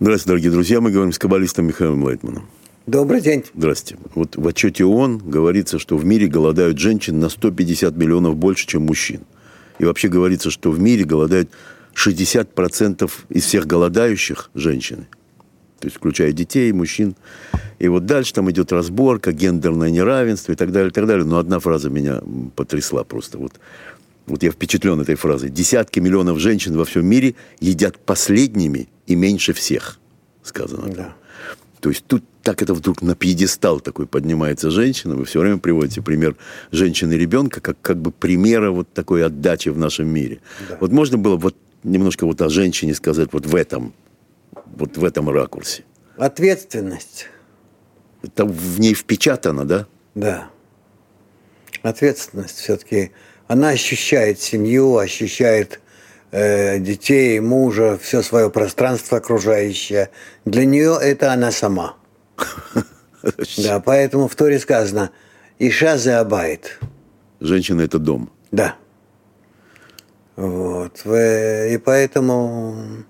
Здравствуйте, дорогие друзья. Мы говорим с каббалистом Михаилом Лайтманом. Добрый день. Здравствуйте. Вот в отчете ООН говорится, что в мире голодают женщин на 150 миллионов больше, чем мужчин. И вообще говорится, что в мире голодают 60% из всех голодающих женщины. То есть, включая детей, мужчин. И вот дальше там идет разборка, гендерное неравенство и так далее, и так далее. Но одна фраза меня потрясла просто. Вот, вот я впечатлен этой фразой. Десятки миллионов женщин во всем мире едят последними и меньше всех, сказано. Да. То есть тут так это вдруг на пьедестал такой поднимается женщина. Вы все время приводите пример женщины и ребенка как, как бы примера вот такой отдачи в нашем мире. Да. Вот можно было вот немножко вот о женщине сказать вот в этом, вот в этом ракурсе. Ответственность. Это в ней впечатано, да? Да. Ответственность все-таки. Она ощущает семью, ощущает э, детей, мужа, все свое пространство окружающее. Для нее это она сама. Да, поэтому в Торе сказано «Иша забайт». Женщина – это дом. Да. Вот. И поэтому...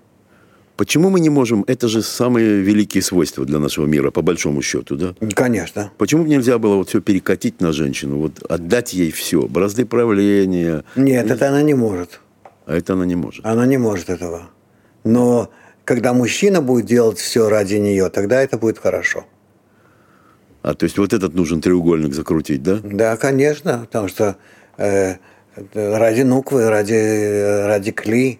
Почему мы не можем... Это же самые великие свойства для нашего мира, по большому счету, да? Конечно. Почему нельзя было вот все перекатить на женщину, вот отдать ей все, бразды правления? Нет, это она не может. А это она не может? Она не может этого. Но когда мужчина будет делать все ради нее, тогда это будет хорошо. А, то есть вот этот нужен треугольник закрутить, да? Да, конечно, потому что э, ради нуквы, ради, ради кли.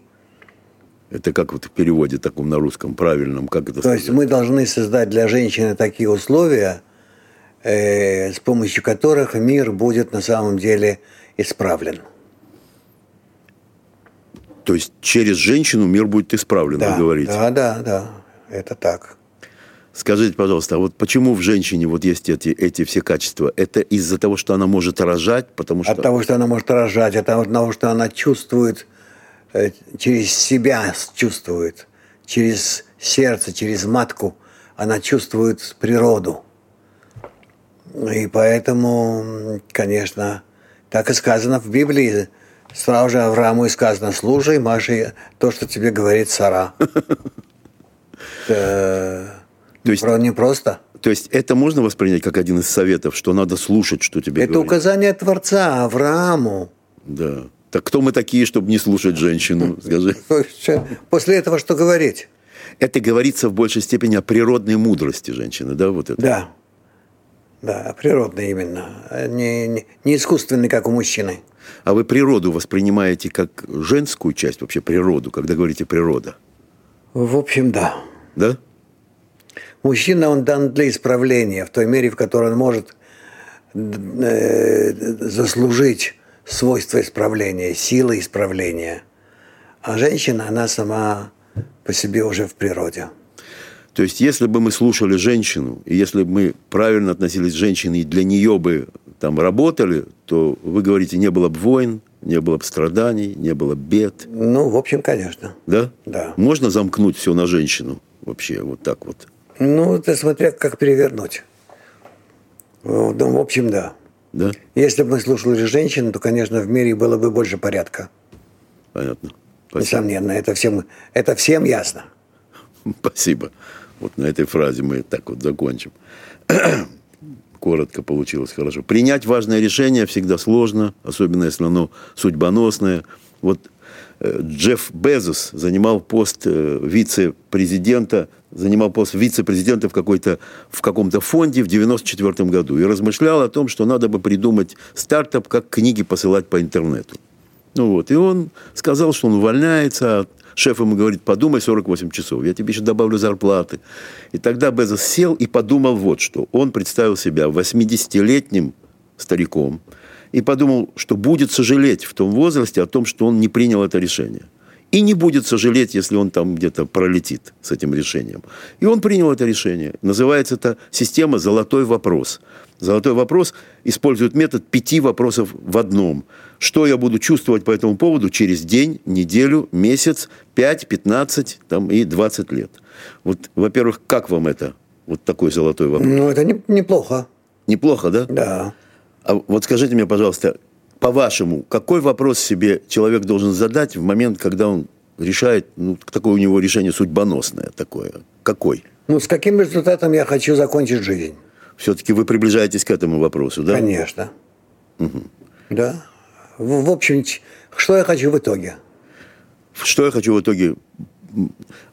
Это как вот в переводе таком на русском правильном, как это То сказать? есть мы должны создать для женщины такие условия, э, с помощью которых мир будет на самом деле исправлен. То есть через женщину мир будет исправлен, да, вы говорите? Да, да, да, это так. Скажите, пожалуйста, а вот почему в женщине вот есть эти, эти все качества? Это из-за того, что она может рожать, потому что... От того, что она может рожать, от того, что она чувствует, э, через себя чувствует, через сердце, через матку, она чувствует природу. И поэтому, конечно, так и сказано в Библии, Сразу же Аврааму и сказано, служи Маше то, что тебе говорит Сара. То есть, не просто. То есть это можно воспринять как один из советов, что надо слушать, что тебе Это указание Творца Аврааму. Да. Так кто мы такие, чтобы не слушать женщину, скажи? После этого что говорить? Это говорится в большей степени о природной мудрости женщины, да, вот это? Да. Да, природной именно. Не, не, не искусственной, как у мужчины. А вы природу воспринимаете как женскую часть, вообще природу, когда говорите природа? В общем, да. Да? Мужчина, он дан для исправления, в той мере, в которой он может э, заслужить свойства исправления, силы исправления. А женщина, она сама по себе уже в природе. То есть, если бы мы слушали женщину, и если бы мы правильно относились к женщине, и для нее бы там работали, то, вы говорите, не было бы войн, не было бы страданий, не было бы бед. Ну, в общем, конечно. Да? Да. Можно замкнуть все на женщину вообще, вот так вот? Ну, это смотря как перевернуть. Ну, в общем, да. Да? Если бы мы слушали женщин, то, конечно, в мире было бы больше порядка. Понятно. Спасибо. Несомненно, это всем, это всем ясно. Спасибо. Вот на этой фразе мы так вот закончим. Коротко получилось хорошо. Принять важное решение всегда сложно, особенно если оно судьбоносное. Вот Джефф Безос занимал пост э, вице-президента, занимал пост вице-президента в, какой-то, в каком-то фонде в 94 году и размышлял о том, что надо бы придумать стартап, как книги посылать по интернету. Ну вот, и он сказал, что он увольняется от Шеф ему говорит, подумай 48 часов, я тебе еще добавлю зарплаты. И тогда Безос сел и подумал вот что. Он представил себя 80-летним стариком и подумал, что будет сожалеть в том возрасте о том, что он не принял это решение. И не будет сожалеть, если он там где-то пролетит с этим решением. И он принял это решение. Называется это система «Золотой вопрос». Золотой вопрос использует метод пяти вопросов в одном. Что я буду чувствовать по этому поводу через день, неделю, месяц, пять, пятнадцать там, и двадцать лет? Вот, во-первых, как вам это? Вот такой золотой вопрос. Ну, это не, неплохо. Неплохо, да? Да. А вот скажите мне, пожалуйста, по-вашему, какой вопрос себе человек должен задать в момент, когда он решает, ну, такое у него решение судьбоносное такое. Какой? Ну, с каким результатом я хочу закончить жизнь? Все-таки вы приближаетесь к этому вопросу, да? Конечно. Угу. Да. В, в общем, что я хочу в итоге? Что я хочу в итоге?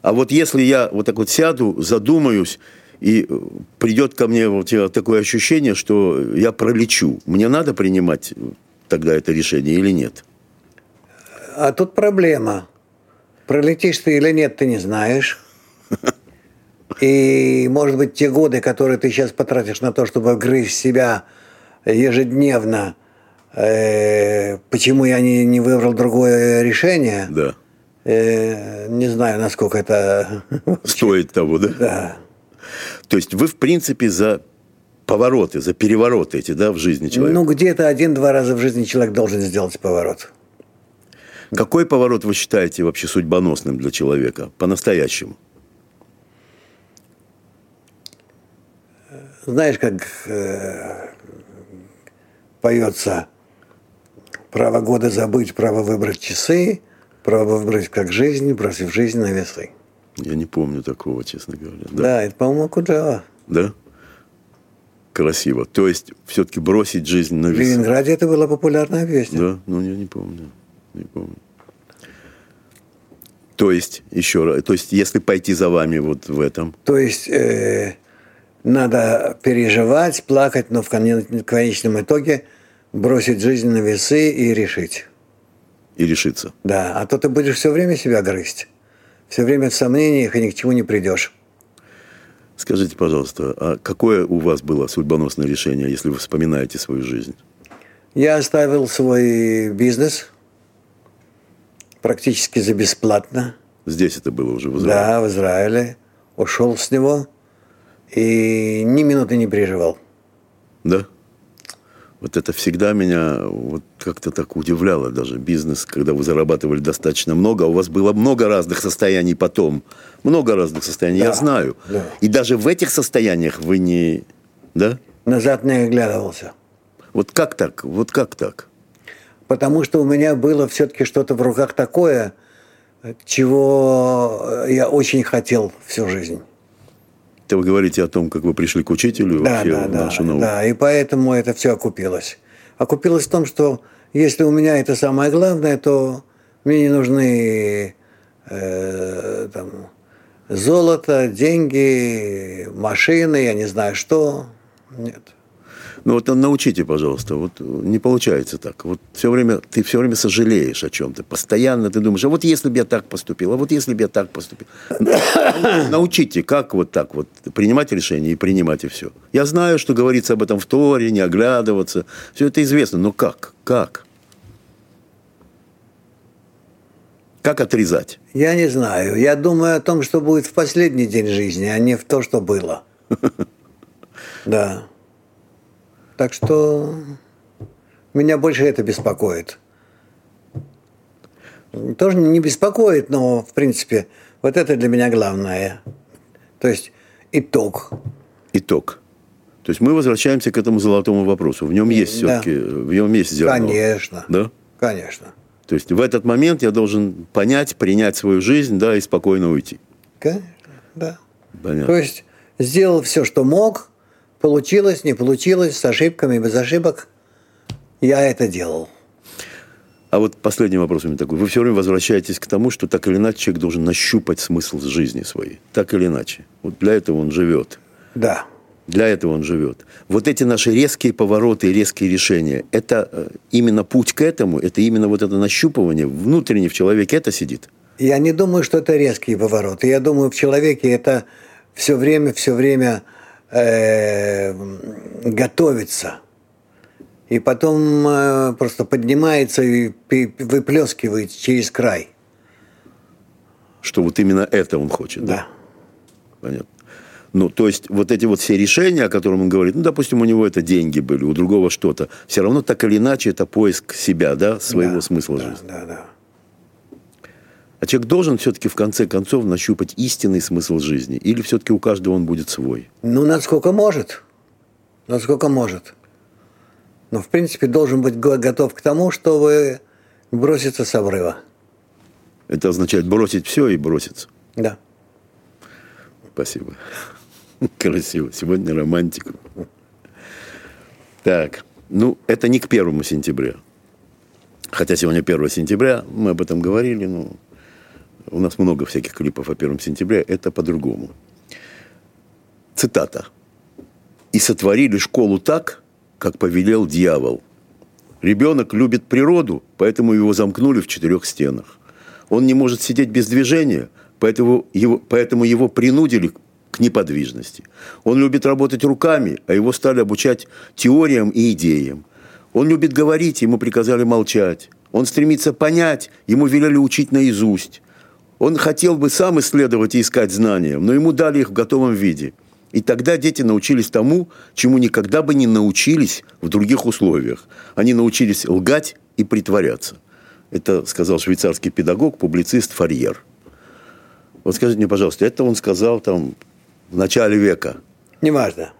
А вот если я вот так вот сяду, задумаюсь, и придет ко мне вот такое ощущение, что я пролечу, мне надо принимать тогда это решение или нет? А тут проблема. Пролетишь ты или нет, ты не знаешь. И, может быть, те годы, которые ты сейчас потратишь на то, чтобы грызть себя ежедневно, э, почему я не, не выбрал другое решение, да. э, не знаю, насколько это... Стоит того, да? Да. То есть вы, в принципе, за повороты, за перевороты эти, да, в жизни человека? Ну, где-то один-два раза в жизни человек должен сделать поворот. Какой поворот вы считаете вообще судьбоносным для человека, по-настоящему? Знаешь, как э, поется «Право года забыть, право выбрать часы, право выбрать как жизнь, бросив жизнь на весы». Я не помню такого, честно говоря. Да, да это, по-моему, Куджава. Да? Красиво. То есть, все-таки бросить жизнь на весы. В Ленинграде это была популярная песня. Да, ну я не помню. Не помню. То есть, еще раз, то есть, если пойти за вами вот в этом. То есть, э, надо переживать, плакать, но в конечном итоге бросить жизнь на весы и решить. И решиться. Да, а то ты будешь все время себя грызть. Все время в сомнениях и ни к чему не придешь. Скажите, пожалуйста, а какое у вас было судьбоносное решение, если вы вспоминаете свою жизнь? Я оставил свой бизнес практически за бесплатно. Здесь это было уже в Израиле? Да, в Израиле. Ушел с него и ни минуты не переживал. Да? Вот это всегда меня вот как-то так удивляло даже. Бизнес, когда вы зарабатывали достаточно много, а у вас было много разных состояний потом. Много разных состояний, да, я знаю. Да. И даже в этих состояниях вы не... Да? Назад не оглядывался. Вот как так? Вот как так? Потому что у меня было все-таки что-то в руках такое, чего я очень хотел всю жизнь. Это вы говорите о том, как вы пришли к учителю да, вообще да, в нашу да, науку. Да, и поэтому это все окупилось. Окупилось в том, что если у меня это самое главное, то мне не нужны э, там, золото, деньги, машины, я не знаю что. Нет. Ну вот научите, пожалуйста, вот не получается так. Вот все время, ты все время сожалеешь о чем-то. Постоянно ты думаешь, а вот если бы я так поступил, а вот если бы я так поступил. Научите, как вот так вот принимать решения и принимать и все. Я знаю, что говорится об этом в Торе, не оглядываться. Все это известно, но как? Как? Как отрезать? Я не знаю. Я думаю о том, что будет в последний день жизни, а не в то, что было. Да. Так что меня больше это беспокоит. Тоже не беспокоит, но, в принципе, вот это для меня главное. То есть итог. Итог. То есть мы возвращаемся к этому золотому вопросу. В нем есть все-таки, в нем есть зерно. Конечно. Да? Конечно. То есть в этот момент я должен понять, принять свою жизнь, да, и спокойно уйти. Конечно, да. Понятно. То есть сделал все, что мог, Получилось, не получилось, с ошибками, без ошибок. Я это делал. А вот последний вопрос у меня такой. Вы все время возвращаетесь к тому, что так или иначе человек должен нащупать смысл жизни своей. Так или иначе. Вот для этого он живет. Да. Для этого он живет. Вот эти наши резкие повороты резкие решения, это э, именно путь к этому, это именно вот это нащупывание внутренне в человеке, это сидит. Я не думаю, что это резкие повороты. Я думаю, в человеке это все время, все время э, готовится. И потом э, просто поднимается и выплескивает через край. Что вот именно это он хочет, да? Да. Понятно. Ну, то есть вот эти вот все решения, о которых он говорит, ну, допустим, у него это деньги были, у другого что-то, все равно так или иначе это поиск себя, да, своего да, смысла да, жизни. Да, да. А человек должен все-таки в конце концов нащупать истинный смысл жизни? Или все-таки у каждого он будет свой? Ну, насколько может. Насколько может. Но, в принципе, должен быть готов к тому, чтобы броситься с обрыва. Это означает бросить все и броситься. Да. Спасибо. Красиво. Сегодня романтика. Так, ну, это не к первому сентября. Хотя сегодня 1 сентября, мы об этом говорили, но у нас много всяких клипов о 1 сентября, это по-другому. Цитата. «И сотворили школу так, как повелел дьявол. Ребенок любит природу, поэтому его замкнули в четырех стенах. Он не может сидеть без движения, поэтому его, поэтому его принудили к неподвижности. Он любит работать руками, а его стали обучать теориям и идеям. Он любит говорить, ему приказали молчать. Он стремится понять, ему велели учить наизусть. Он хотел бы сам исследовать и искать знания, но ему дали их в готовом виде. И тогда дети научились тому, чему никогда бы не научились в других условиях. Они научились лгать и притворяться. Это сказал швейцарский педагог, публицист Фарьер. Вот скажите мне, пожалуйста, это он сказал там в начале века. Неважно.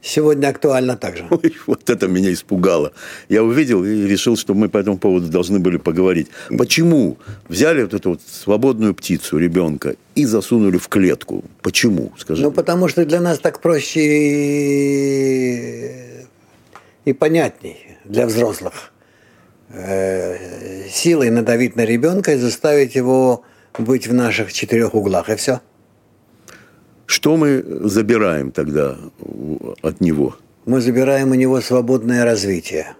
Сегодня актуально также. Ой, вот это меня испугало. Я увидел и решил, что мы по этому поводу должны были поговорить. Почему взяли вот эту вот свободную птицу, ребенка, и засунули в клетку? Почему? Скажи. Ну, потому что для нас так проще и, и понятней для взрослых. Э, силой надавить на ребенка и заставить его быть в наших четырех углах, и все. Что мы забираем тогда от него? Мы забираем у него свободное развитие.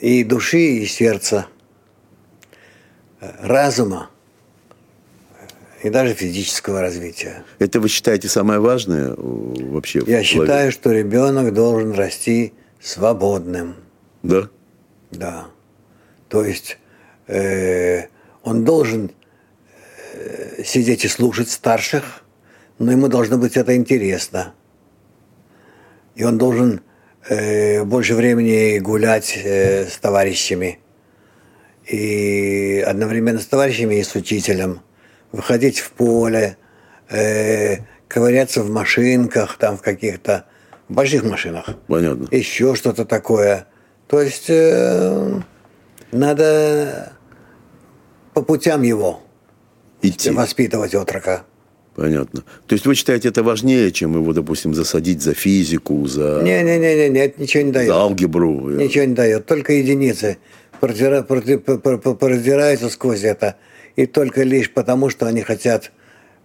И души, и сердца, разума, и даже физического развития. Это вы считаете самое важное вообще? Я считаю, что ребенок должен расти свободным. Да? Да. То есть э, он должен Э, сидеть и слушать старших, но ему должно быть это интересно. И он должен э, больше времени гулять э, с товарищами. И одновременно с товарищами и с учителем. Выходить в поле, э, ковыряться в машинках, там в каких-то больших машинах. Понятно. Еще что-то такое. То есть э, надо по путям его идти. Воспитывать отрока. Понятно. То есть вы считаете это важнее, чем его, допустим, засадить за физику, за... Не-не-не, нет, ничего не дает. За алгебру. Ничего не дает. Только единицы продираются сквозь это. И только лишь потому, что они хотят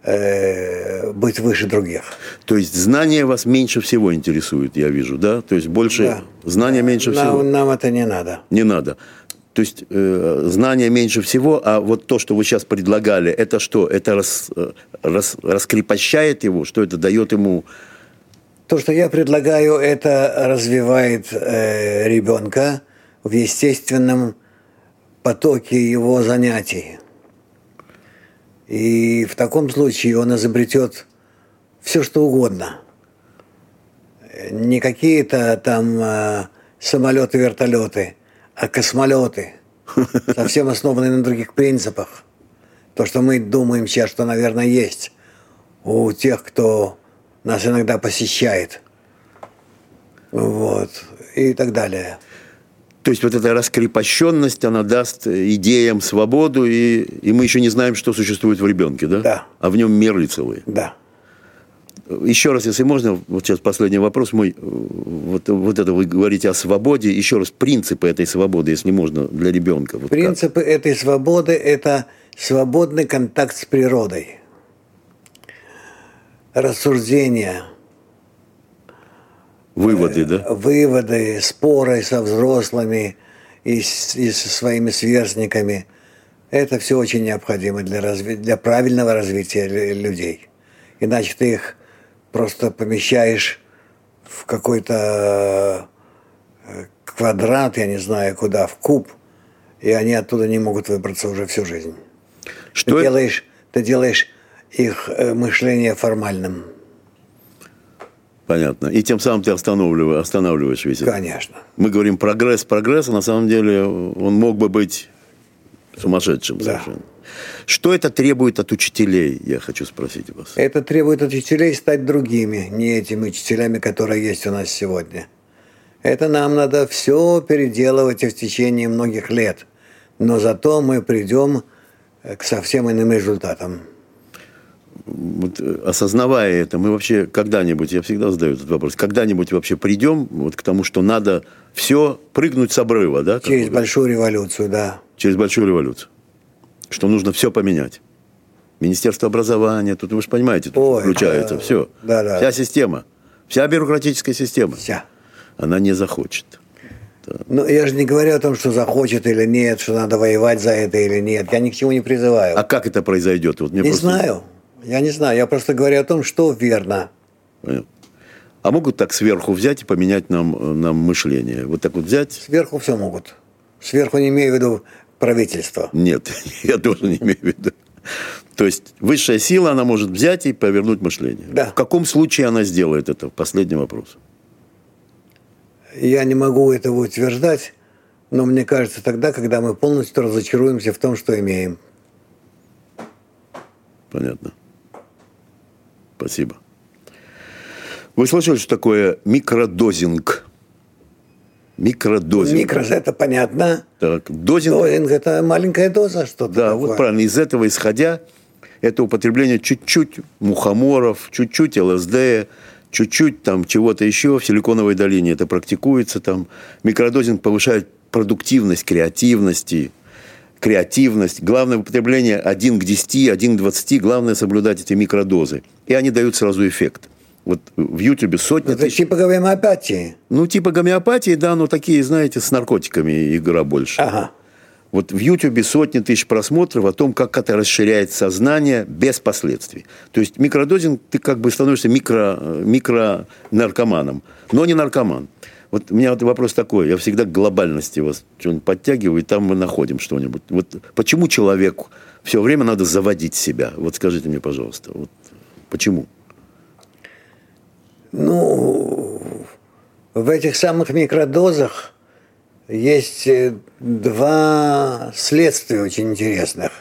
э, быть выше других. То есть знания вас меньше всего интересуют, я вижу, да? То есть больше да. знания меньше нам, всего. Нам это не надо. Не надо. То есть э, знания меньше всего, а вот то, что вы сейчас предлагали, это что? Это рас, э, рас, раскрепощает его? Что это дает ему? То, что я предлагаю, это развивает э, ребенка в естественном потоке его занятий. И в таком случае он изобретет все, что угодно. Не какие-то там э, самолеты, вертолеты – а космолеты, совсем основанные на других принципах. То, что мы думаем сейчас, что, наверное, есть у тех, кто нас иногда посещает. Вот. И так далее. То есть вот эта раскрепощенность, она даст идеям свободу, и, и мы еще не знаем, что существует в ребенке, да? Да. А в нем миры целые. Да. Еще раз, если можно, вот сейчас последний вопрос мой. Вот, вот это вы говорите о свободе. Еще раз, принципы этой свободы, если можно, для ребенка. Вот принципы как? этой свободы – это свободный контакт с природой, рассуждения, выводы, да? Э, выводы, споры со взрослыми и, с, и со своими сверстниками. Это все очень необходимо для, разви- для правильного развития людей. Иначе ты их просто помещаешь в какой-то э, квадрат, я не знаю куда, в куб, и они оттуда не могут выбраться уже всю жизнь. Что ты, это? делаешь, ты делаешь их э, мышление формальным. Понятно. И тем самым ты останавливаешь, останавливаешь весь это. Конечно. Мы говорим прогресс, прогресс, а на самом деле он мог бы быть сумасшедшим да. совершенно. Что это требует от учителей, я хочу спросить вас? Это требует от учителей стать другими, не этими учителями, которые есть у нас сегодня. Это нам надо все переделывать в течение многих лет. но зато мы придем к совсем иным результатам. Вот, э, осознавая это, мы вообще когда-нибудь, я всегда задаю этот вопрос, когда-нибудь вообще придем вот к тому, что надо все прыгнуть с обрыва, да? Через большую революцию, да. Через большую революцию. Что нужно все поменять. Министерство образования, тут вы же понимаете, тут Ой, включается да, все. да, да. Вся система, вся бюрократическая система. Вся. Она не захочет. Ну, я же не говорю о том, что захочет или нет, что надо воевать за это или нет. Я ни к чему не призываю. А как это произойдет? Вот мне не просто- знаю. Я не знаю. Я просто говорю о том, что верно. Понятно. А могут так сверху взять и поменять нам, э, нам мышление? Вот так вот взять? Сверху все могут. Сверху не имею в виду правительство. Нет, я тоже не имею в виду. То есть высшая сила, она может взять и повернуть мышление. Да. В каком случае она сделает это? Последний вопрос. Я не могу этого утверждать, но мне кажется тогда, когда мы полностью разочаруемся в том, что имеем. Понятно. Спасибо. Вы слышали, что такое микродозинг? Микродозинг. Микро – это понятно. Так, дозинг. Дозинг – это маленькая доза, что-то Да, такое. вот правильно. Из этого исходя, это употребление чуть-чуть мухоморов, чуть-чуть ЛСД, чуть-чуть там чего-то еще в Силиконовой долине это практикуется. Там микродозинг повышает продуктивность, креативности, креативность. Главное употребление 1 к 10, 1 к 20. Главное соблюдать эти микродозы. И они дают сразу эффект. Вот в Ютубе сотни Это тысяч... типа гомеопатии. Ну, типа гомеопатии, да, но такие, знаете, с наркотиками игра больше. Ага. Вот в Ютубе сотни тысяч просмотров о том, как это расширяет сознание без последствий. То есть микродозинг, ты как бы становишься микро, микронаркоманом, но не наркоман. Вот у меня вот вопрос такой, я всегда к глобальности вас что-нибудь подтягиваю, и там мы находим что-нибудь. Вот почему человеку все время надо заводить себя? Вот скажите мне, пожалуйста, вот почему? Ну, в этих самых микродозах есть э, два следствия очень интересных.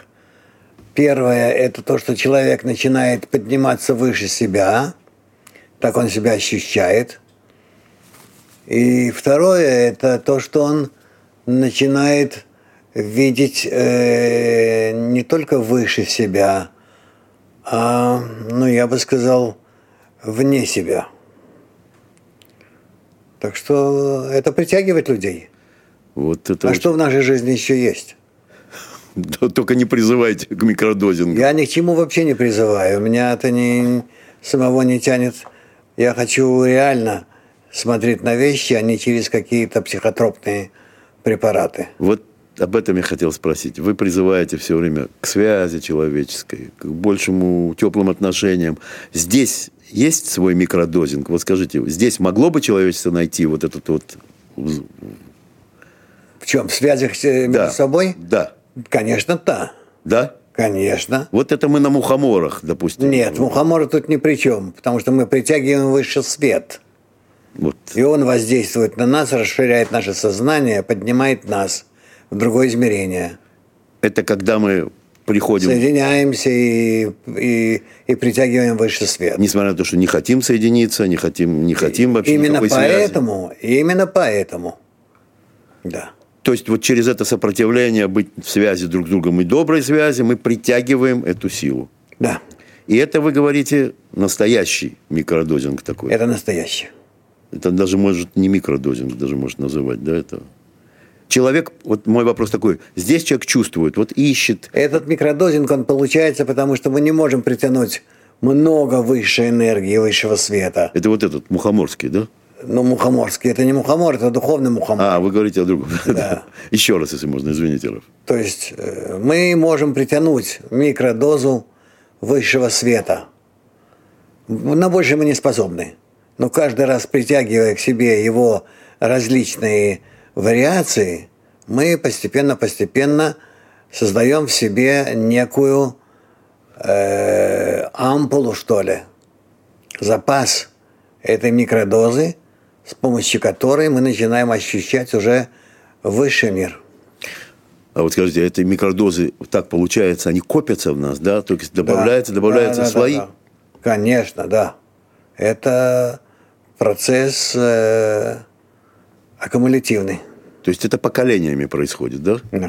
Первое – это то, что человек начинает подниматься выше себя, так он себя ощущает. И второе – это то, что он начинает видеть э, не только выше себя, а, ну, я бы сказал, вне себя. Так что это притягивает людей. Вот это А очень- что в нашей жизни еще есть? Да, Только не призывайте к микродозингу. Я ни к чему вообще не призываю. Меня это не, самого не тянет. Я хочу реально смотреть на вещи, а не через какие-то психотропные препараты. Вот об этом я хотел спросить. Вы призываете все время к связи человеческой, к большему теплым отношениям. Здесь есть свой микродозинг? Вот скажите, здесь могло бы человечество найти вот этот вот... В чем? В связях с- между Да. собой? Да. Конечно, да. Да? Конечно. Вот это мы на мухоморах, допустим. Нет, мухоморы тут ни при чем, потому что мы притягиваем выше свет. Вот. И он воздействует на нас, расширяет наше сознание, поднимает нас в другое измерение. Это когда мы приходим, Соединяемся и, и, и притягиваем выше свет. несмотря на то, что не хотим соединиться, не хотим, не хотим вообще именно никакой связи. поэтому, именно поэтому. Да. То есть вот через это сопротивление быть в связи друг с другом и доброй связи мы притягиваем эту силу. Да. И это, вы говорите, настоящий микродозинг такой. Это, Это настоящее. даже может не микродозинг, даже может называть, да, это. Человек, вот мой вопрос такой, здесь человек чувствует, вот ищет, Этот микродозинг, он получается, потому что мы не можем притянуть много высшей энергии, высшего света. это вот этот мухоморский, да? Ну, мухоморский. Это не мухомор, это духовный мухомор. А, вы говорите о другом. Да. Еще раз, если можно, извините, Раф. То есть э, мы можем притянуть микродозу высшего света. На больше мы не способны. Но каждый раз притягивая к себе его различные вариации, мы постепенно-постепенно создаем в себе некую э, ампулу, что ли, запас этой микродозы, с помощью которой мы начинаем ощущать уже высший мир. А вот скажите, эти микродозы, так получается, они копятся в нас, да? То есть добавляются, Да, добавляются да, да, слои? да, да. Конечно, да. Это процесс э, аккумулятивный. То есть это поколениями происходит, да? Да.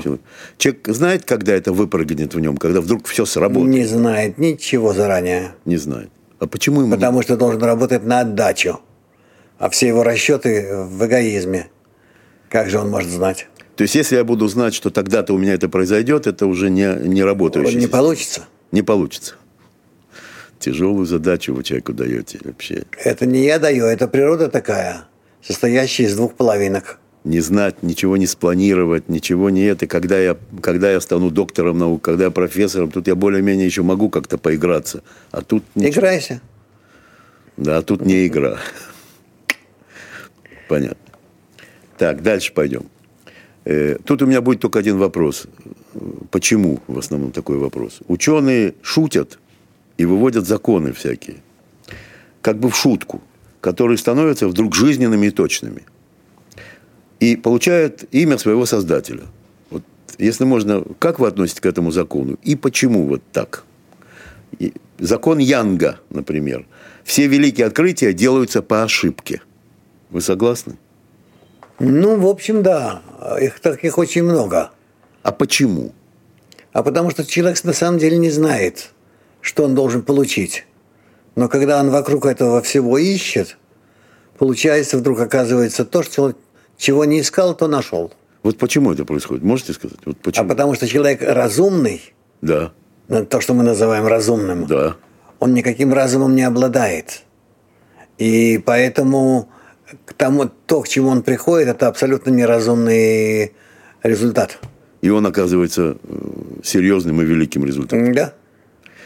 Человек знает, когда это выпрыгнет в нем, когда вдруг все сработает? Не знает ничего заранее. Не знает. А почему ему... Потому что должен работать на отдачу. А все его расчеты в эгоизме. Как же он может знать? То есть если я буду знать, что тогда-то у меня это произойдет, это уже не, не работающий. Не получится. Не получится. Тяжелую задачу вы человеку даете вообще. Это не я даю, это природа такая, состоящая из двух половинок. Не знать, ничего не спланировать, ничего не это. Когда я, когда я стану доктором наук, когда я профессором, тут я более-менее еще могу как-то поиграться. А тут ничего. Играйся. Да, а тут не игра. Понятно. Так, дальше пойдем. Э, Тут у меня будет только один вопрос. Почему в основном такой вопрос? Ученые шутят и выводят законы всякие, как бы в шутку, которые становятся вдруг жизненными и точными. И получают имя своего создателя. Вот, если можно, как вы относитесь к этому закону и почему вот так? И закон Янга, например. Все великие открытия делаются по ошибке. Вы согласны? Ну, в общем, да. Их таких очень много. А почему? А потому что человек на самом деле не знает, что он должен получить. Но когда он вокруг этого всего ищет, получается, вдруг оказывается то, что чего не искал, то нашел. Вот почему это происходит? Можете сказать? Вот А почему? потому что человек разумный, Да, ну, то, что мы называем разумным, да. он никаким разумом не обладает. И поэтому к тому, то, к чему он приходит, это абсолютно неразумный результат. И он оказывается э, серьезным и великим результатом. Да?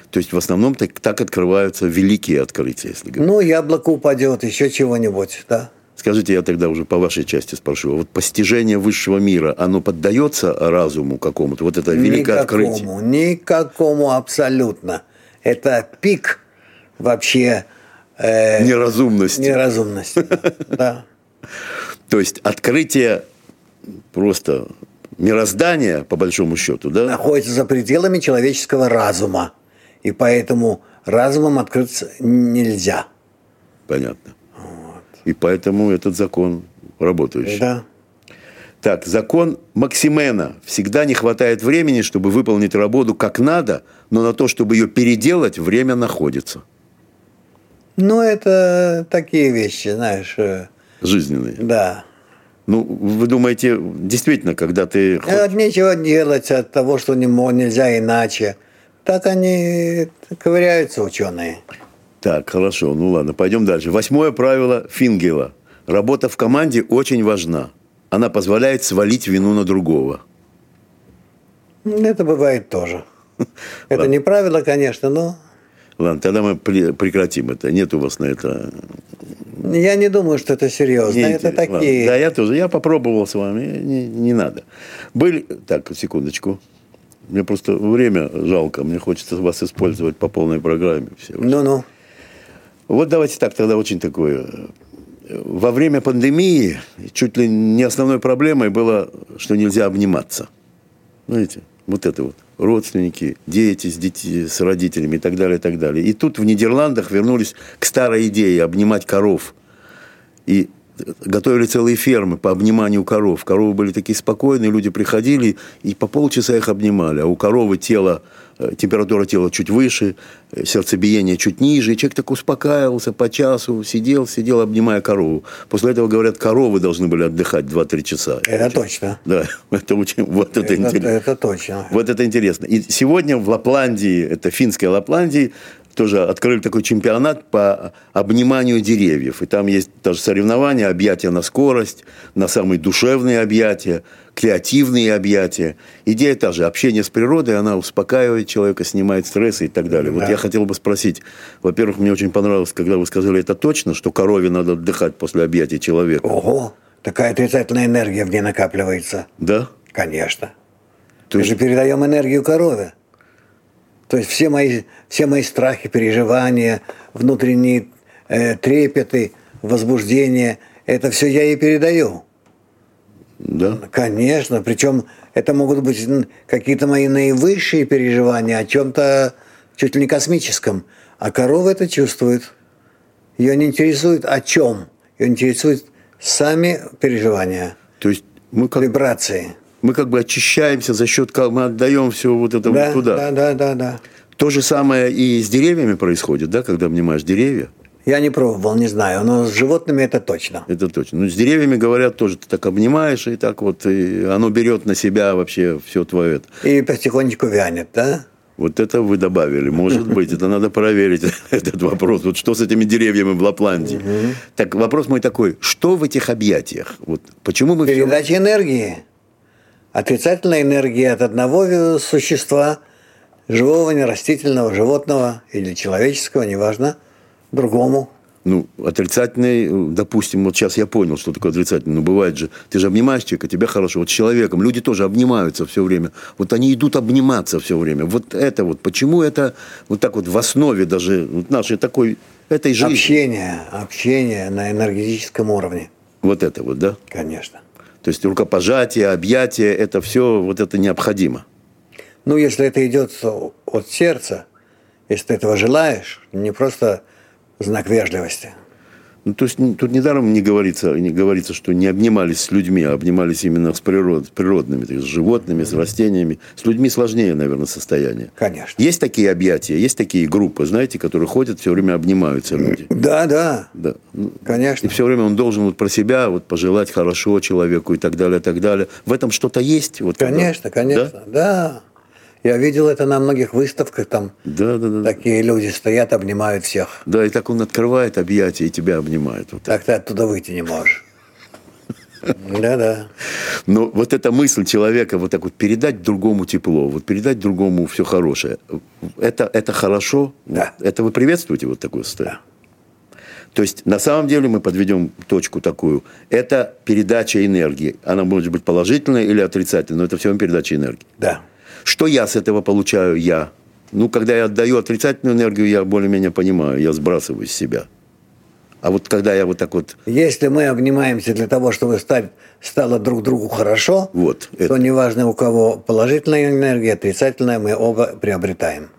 То есть в основном так, так открываются великие открытия, если говорить. Ну, яблоко упадет, еще чего-нибудь, да? Скажите, я тогда уже по вашей части спрошу. Вот постижение высшего мира, оно поддается разуму какому-то? Вот это великое открытие. никакому, никакому абсолютно. Это пик вообще э, Неразумности. неразумности. Да. То есть открытие просто мироздания, по большому счету, да? Находится за пределами человеческого разума. И поэтому разумом открыться нельзя. Понятно. И поэтому этот закон работающий. Да. Так, закон Максимена. Всегда не хватает времени, чтобы выполнить работу как надо, но на то, чтобы ее переделать, время находится. Ну, это такие вещи, знаешь, э, Жизненные. да. Ну, вы думаете, действительно, когда ты... хо- От нечего делать, от того, что нельзя иначе. Так они ковыряются, ученые. Так, хорошо, ну ладно, пойдем дальше. Восьмое правило Фингела. Работа в команде очень важна. Она позволяет свалить вину на другого. Это бывает тоже. Это не правило, конечно, но Ладно, тогда мы пре- прекратим это. Нет у вас на это... я не думаю, что это серьезно. Не это ладно. такие. Да, я тоже. Я попробовал с вами. Не, не надо. Были... Так, секундочку. Мне просто время жалко. Мне хочется вас использовать по полной программе. Все. Ну-ну. Вот давайте так, тогда очень такое. Во время пандемии чуть ли не основной проблемой было, что нельзя обниматься. Знаете, вот это вот. Родственники, дети с, детьми, с родителями и так далее, и так далее. И тут в Нидерландах вернулись к старой идее обнимать коров. И готовили целые фермы по обниманию коров. Коровы были такие спокойные, люди приходили и по полчаса их обнимали. А у коровы тело, э, температура тела чуть выше, э, сердцебиение чуть ниже. И человек так успокаивался по часу, сидел, сидел, обнимая корову. После этого, говорят, коровы должны были отдыхать 2-3 часа. Это точно. Да, это очень, вот это, Это, интересно. это точно. Вот это интересно. И сегодня в Лапландии, это финская Лапландии, тоже открыли такой чемпионат по обниманию деревьев. И там есть даже соревнования, объятия на скорость, на самые душевные объятия, креативные объятия. Идея та же. Общение с природой, она успокаивает человека, снимает стрессы и так далее. Вот Да. я хотел бы спросить. Во-первых, мне очень понравилось, когда вы сказали, это точно, что корове надо отдыхать после объятия человека. Ого, такая отрицательная энергия в ней накапливается. Да? Конечно. То Мы есть, же передаем энергию корове. То есть все мои, все мои страхи, переживания, внутренние э, трепеты, возбуждения, это все я ей передаю. да? Конечно, причем это могут быть какие-то мои наивысшие переживания о чем-то чуть ли не космическом. А корова это чувствует. Ее не интересует о чем. Ее интересует сами переживания. То есть Мы как, вибрации. Мы как бы очищаемся за счет, как мы отдаем все вот это Да, вот туда. да, да, да, да. То же самое и с деревьями происходит, да, когда обнимаешь деревья. Я не пробовал, не знаю, но с животными это точно. Это точно. Ну, с деревьями говорят тоже, ты так обнимаешь, и так вот, и оно берет на себя вообще все твое это. И потихонечку вянет, да? Вот это вы добавили. Может быть, это надо проверить, этот вопрос. Вот что с этими деревьями в Лапландии? Так, вопрос мой такой. Что в этих объятиях? Вот почему мы все... Передача энергии. Отрицательная энергия от одного существа, живого, нерастительного, животного или человеческого, неважно, другому. Ну, отрицательный, э, допустим, вот сейчас я понял, что такое отрицательный. Но бывает же, ты же обнимаешь человека, тебе хорошо. Вот с человеком, люди тоже обнимаются все время. Вот они идут обниматься все время. Вот это вот, почему это вот так вот в основе даже нашей такой, этой жизни. Общение, общение на энергетическом уровне, Вот это вот, да? конечно. То есть рукопожатие, объятие, это все, вот это необходимо. Ну, если это идет от сердца, если ты этого желаешь, не просто знак вежливости. Ну, то есть тут недаром не говорится, не говорится, что не обнимались с людьми, а обнимались именно с, природ, природными, то есть с животными, с растениями. С людьми сложнее, наверное, состояние. Конечно. Есть такие объятия, есть такие группы, знаете, которые ходят, все время обнимаются люди. Да, да, Да. Ну, И конечно. все время он должен вот про себя вот пожелать хорошо человеку и так далее, и так далее. В этом что-то есть? Вот когда- Конечно, конечно, да? Я видел это на многих выставках, там Да, да, да. да. такие люди стоят, обнимают всех. Да, и так он открывает объятия и тебя обнимает. Вот так. Так ты оттуда выйти не можешь. Да-да. Но вот эта мысль человека вот так вот передать другому тепло, вот передать другому все хорошее, это, это хорошо? Да. Это вы приветствуете вот такое состояние? То есть на самом деле мы подведем точку такую. Это передача энергии. Она может быть положительная или отрицательная, но это все равно передача энергии. Да. Что я с этого получаю? Я. Ну, когда я отдаю отрицательную энергию, я более-менее понимаю, я сбрасываю с себя. А вот когда я вот так вот, Если мы обнимаемся для того, чтобы стать, стало друг другу хорошо, вот, то это, неважно у кого положительная энергия, отрицательная, мы оба приобретаем.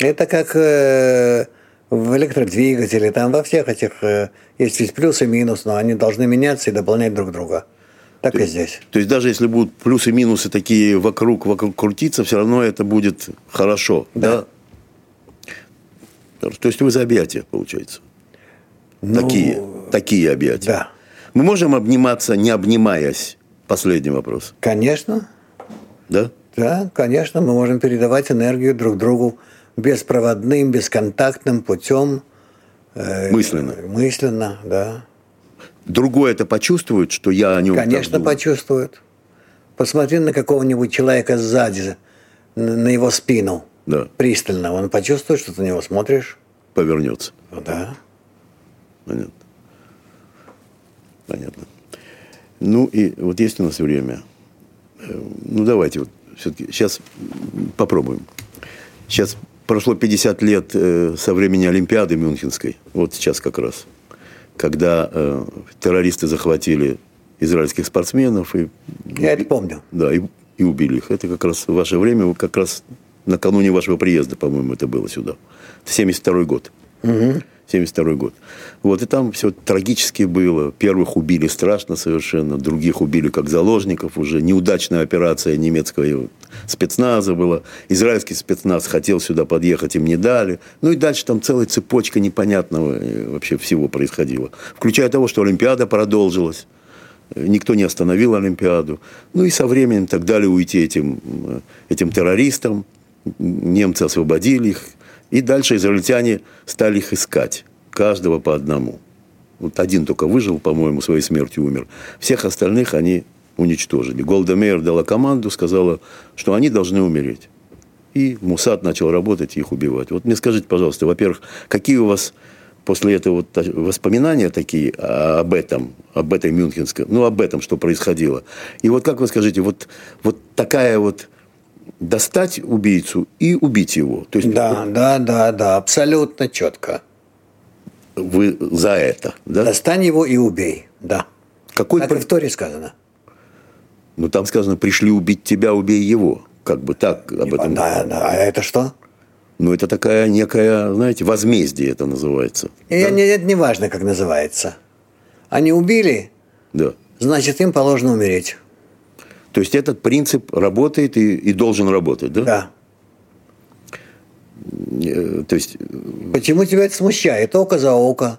Это как э, в электродвигателе, там во всех этих э, есть ведь плюс и минус, но они должны меняться и дополнять друг друга. Так и здесь. То есть даже если будут плюсы и минусы такие вокруг, вокруг крутиться, все равно это будет хорошо. Да. То есть вы за объятия, получается. Ну, такие, такие объятия. Да. Мы можем обниматься, не обнимаясь? Последний вопрос. Конечно, Да? да, конечно, мы можем передавать энергию друг другу беспроводным, бесконтактным путем. э, Мысленно. Мысленно, да. Другой это почувствует, что я о нем Конечно, почувствует. Посмотри на какого-нибудь человека сзади, на на его спину, Да, пристально. Он почувствует, что ты на него смотришь. повернется. Ну Да. Понятно. Понятно. Ну и вот есть у нас время. Э, Ну давайте вот все-таки сейчас попробуем. Сейчас прошло 50 лет э, со времени Олимпиады Мюнхенской. Вот сейчас как раз. Когда э, террористы захватили израильских спортсменов и, Я это помню. да, и, и убили их. Это как раз ваше время, как раз накануне вашего приезда, по-моему, это было сюда. Это 72 год. 72 год. Вот, и там все трагически было. Первых убили страшно совершенно, других убили как заложников уже. Неудачная операция немецкого спецназа была. Израильский спецназ хотел сюда подъехать, им не дали. Ну и дальше там целая цепочка непонятного э, вообще всего происходило. Включая того, что Олимпиада продолжилась. Никто не остановил Олимпиаду. Ну и со временем так дали уйти этим, э, этим террористам. Немцы освободили их. И дальше израильтяне стали их искать. Каждого по одному. Вот один только выжил, по-моему, своей смертью умер. Всех остальных они уничтожили. Голда Мейер дала команду, сказала, что они должны умереть. И Мусад начал работать и их убивать. Вот мне скажите, пожалуйста, во-первых, какие у вас после этого вот воспоминания такие об этом, об этой Мюнхенской, ну, об этом, что происходило. И вот как вы скажите, вот, вот такая вот достать убийцу и убить его. То есть Да, да, да, да, абсолютно четко. вы за это, да? Достань его и убей. Да. Какой Так пр- и в Торе сказано. Ну, там сказано, пришли убить тебя, убей его. Как бы так об этом. Да, да. А это что? Ну, это такая некая, знаете, возмездие это называется. И не- это не важно, как называется. Они убили, Да. значит, им положено умереть. То есть этот принцип работает и, и должен работать, да? Да. Э, То есть Почему тебя это смущает? Око за око.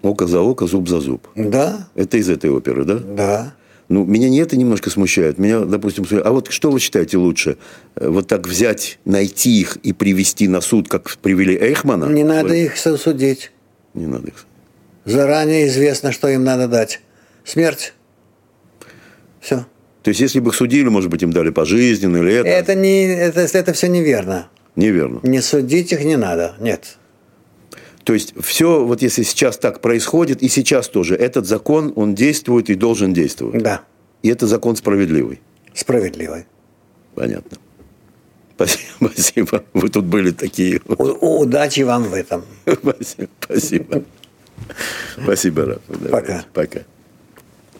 око за око, зуб за зуб. Да, Это из этой оперы, да? да. Ну, меня не это немножко смущает. Меня, допустим, смущает. А вот что вы считаете лучше? Э, Вот так взять, найти их и привести на суд, как привели Эйхмана? Не надо их судить. Не надо их. Заранее известно, что им надо дать. Смерть. Все. То есть, если бы их судили, может быть, им дали пожизненно или это? Это, не, это, это все неверно. Неверно. Не судить их не надо. Нет. То есть, все, вот если сейчас так происходит, и сейчас тоже, этот закон, он действует и должен действовать. Да. И это закон справедливый. Справедливо. Понятно. Спасибо. Спасибо. Вы тут были такие. У- удачи вам в этом. Спасибо. Спасибо. Спасибо, Раф. Пока. Пока.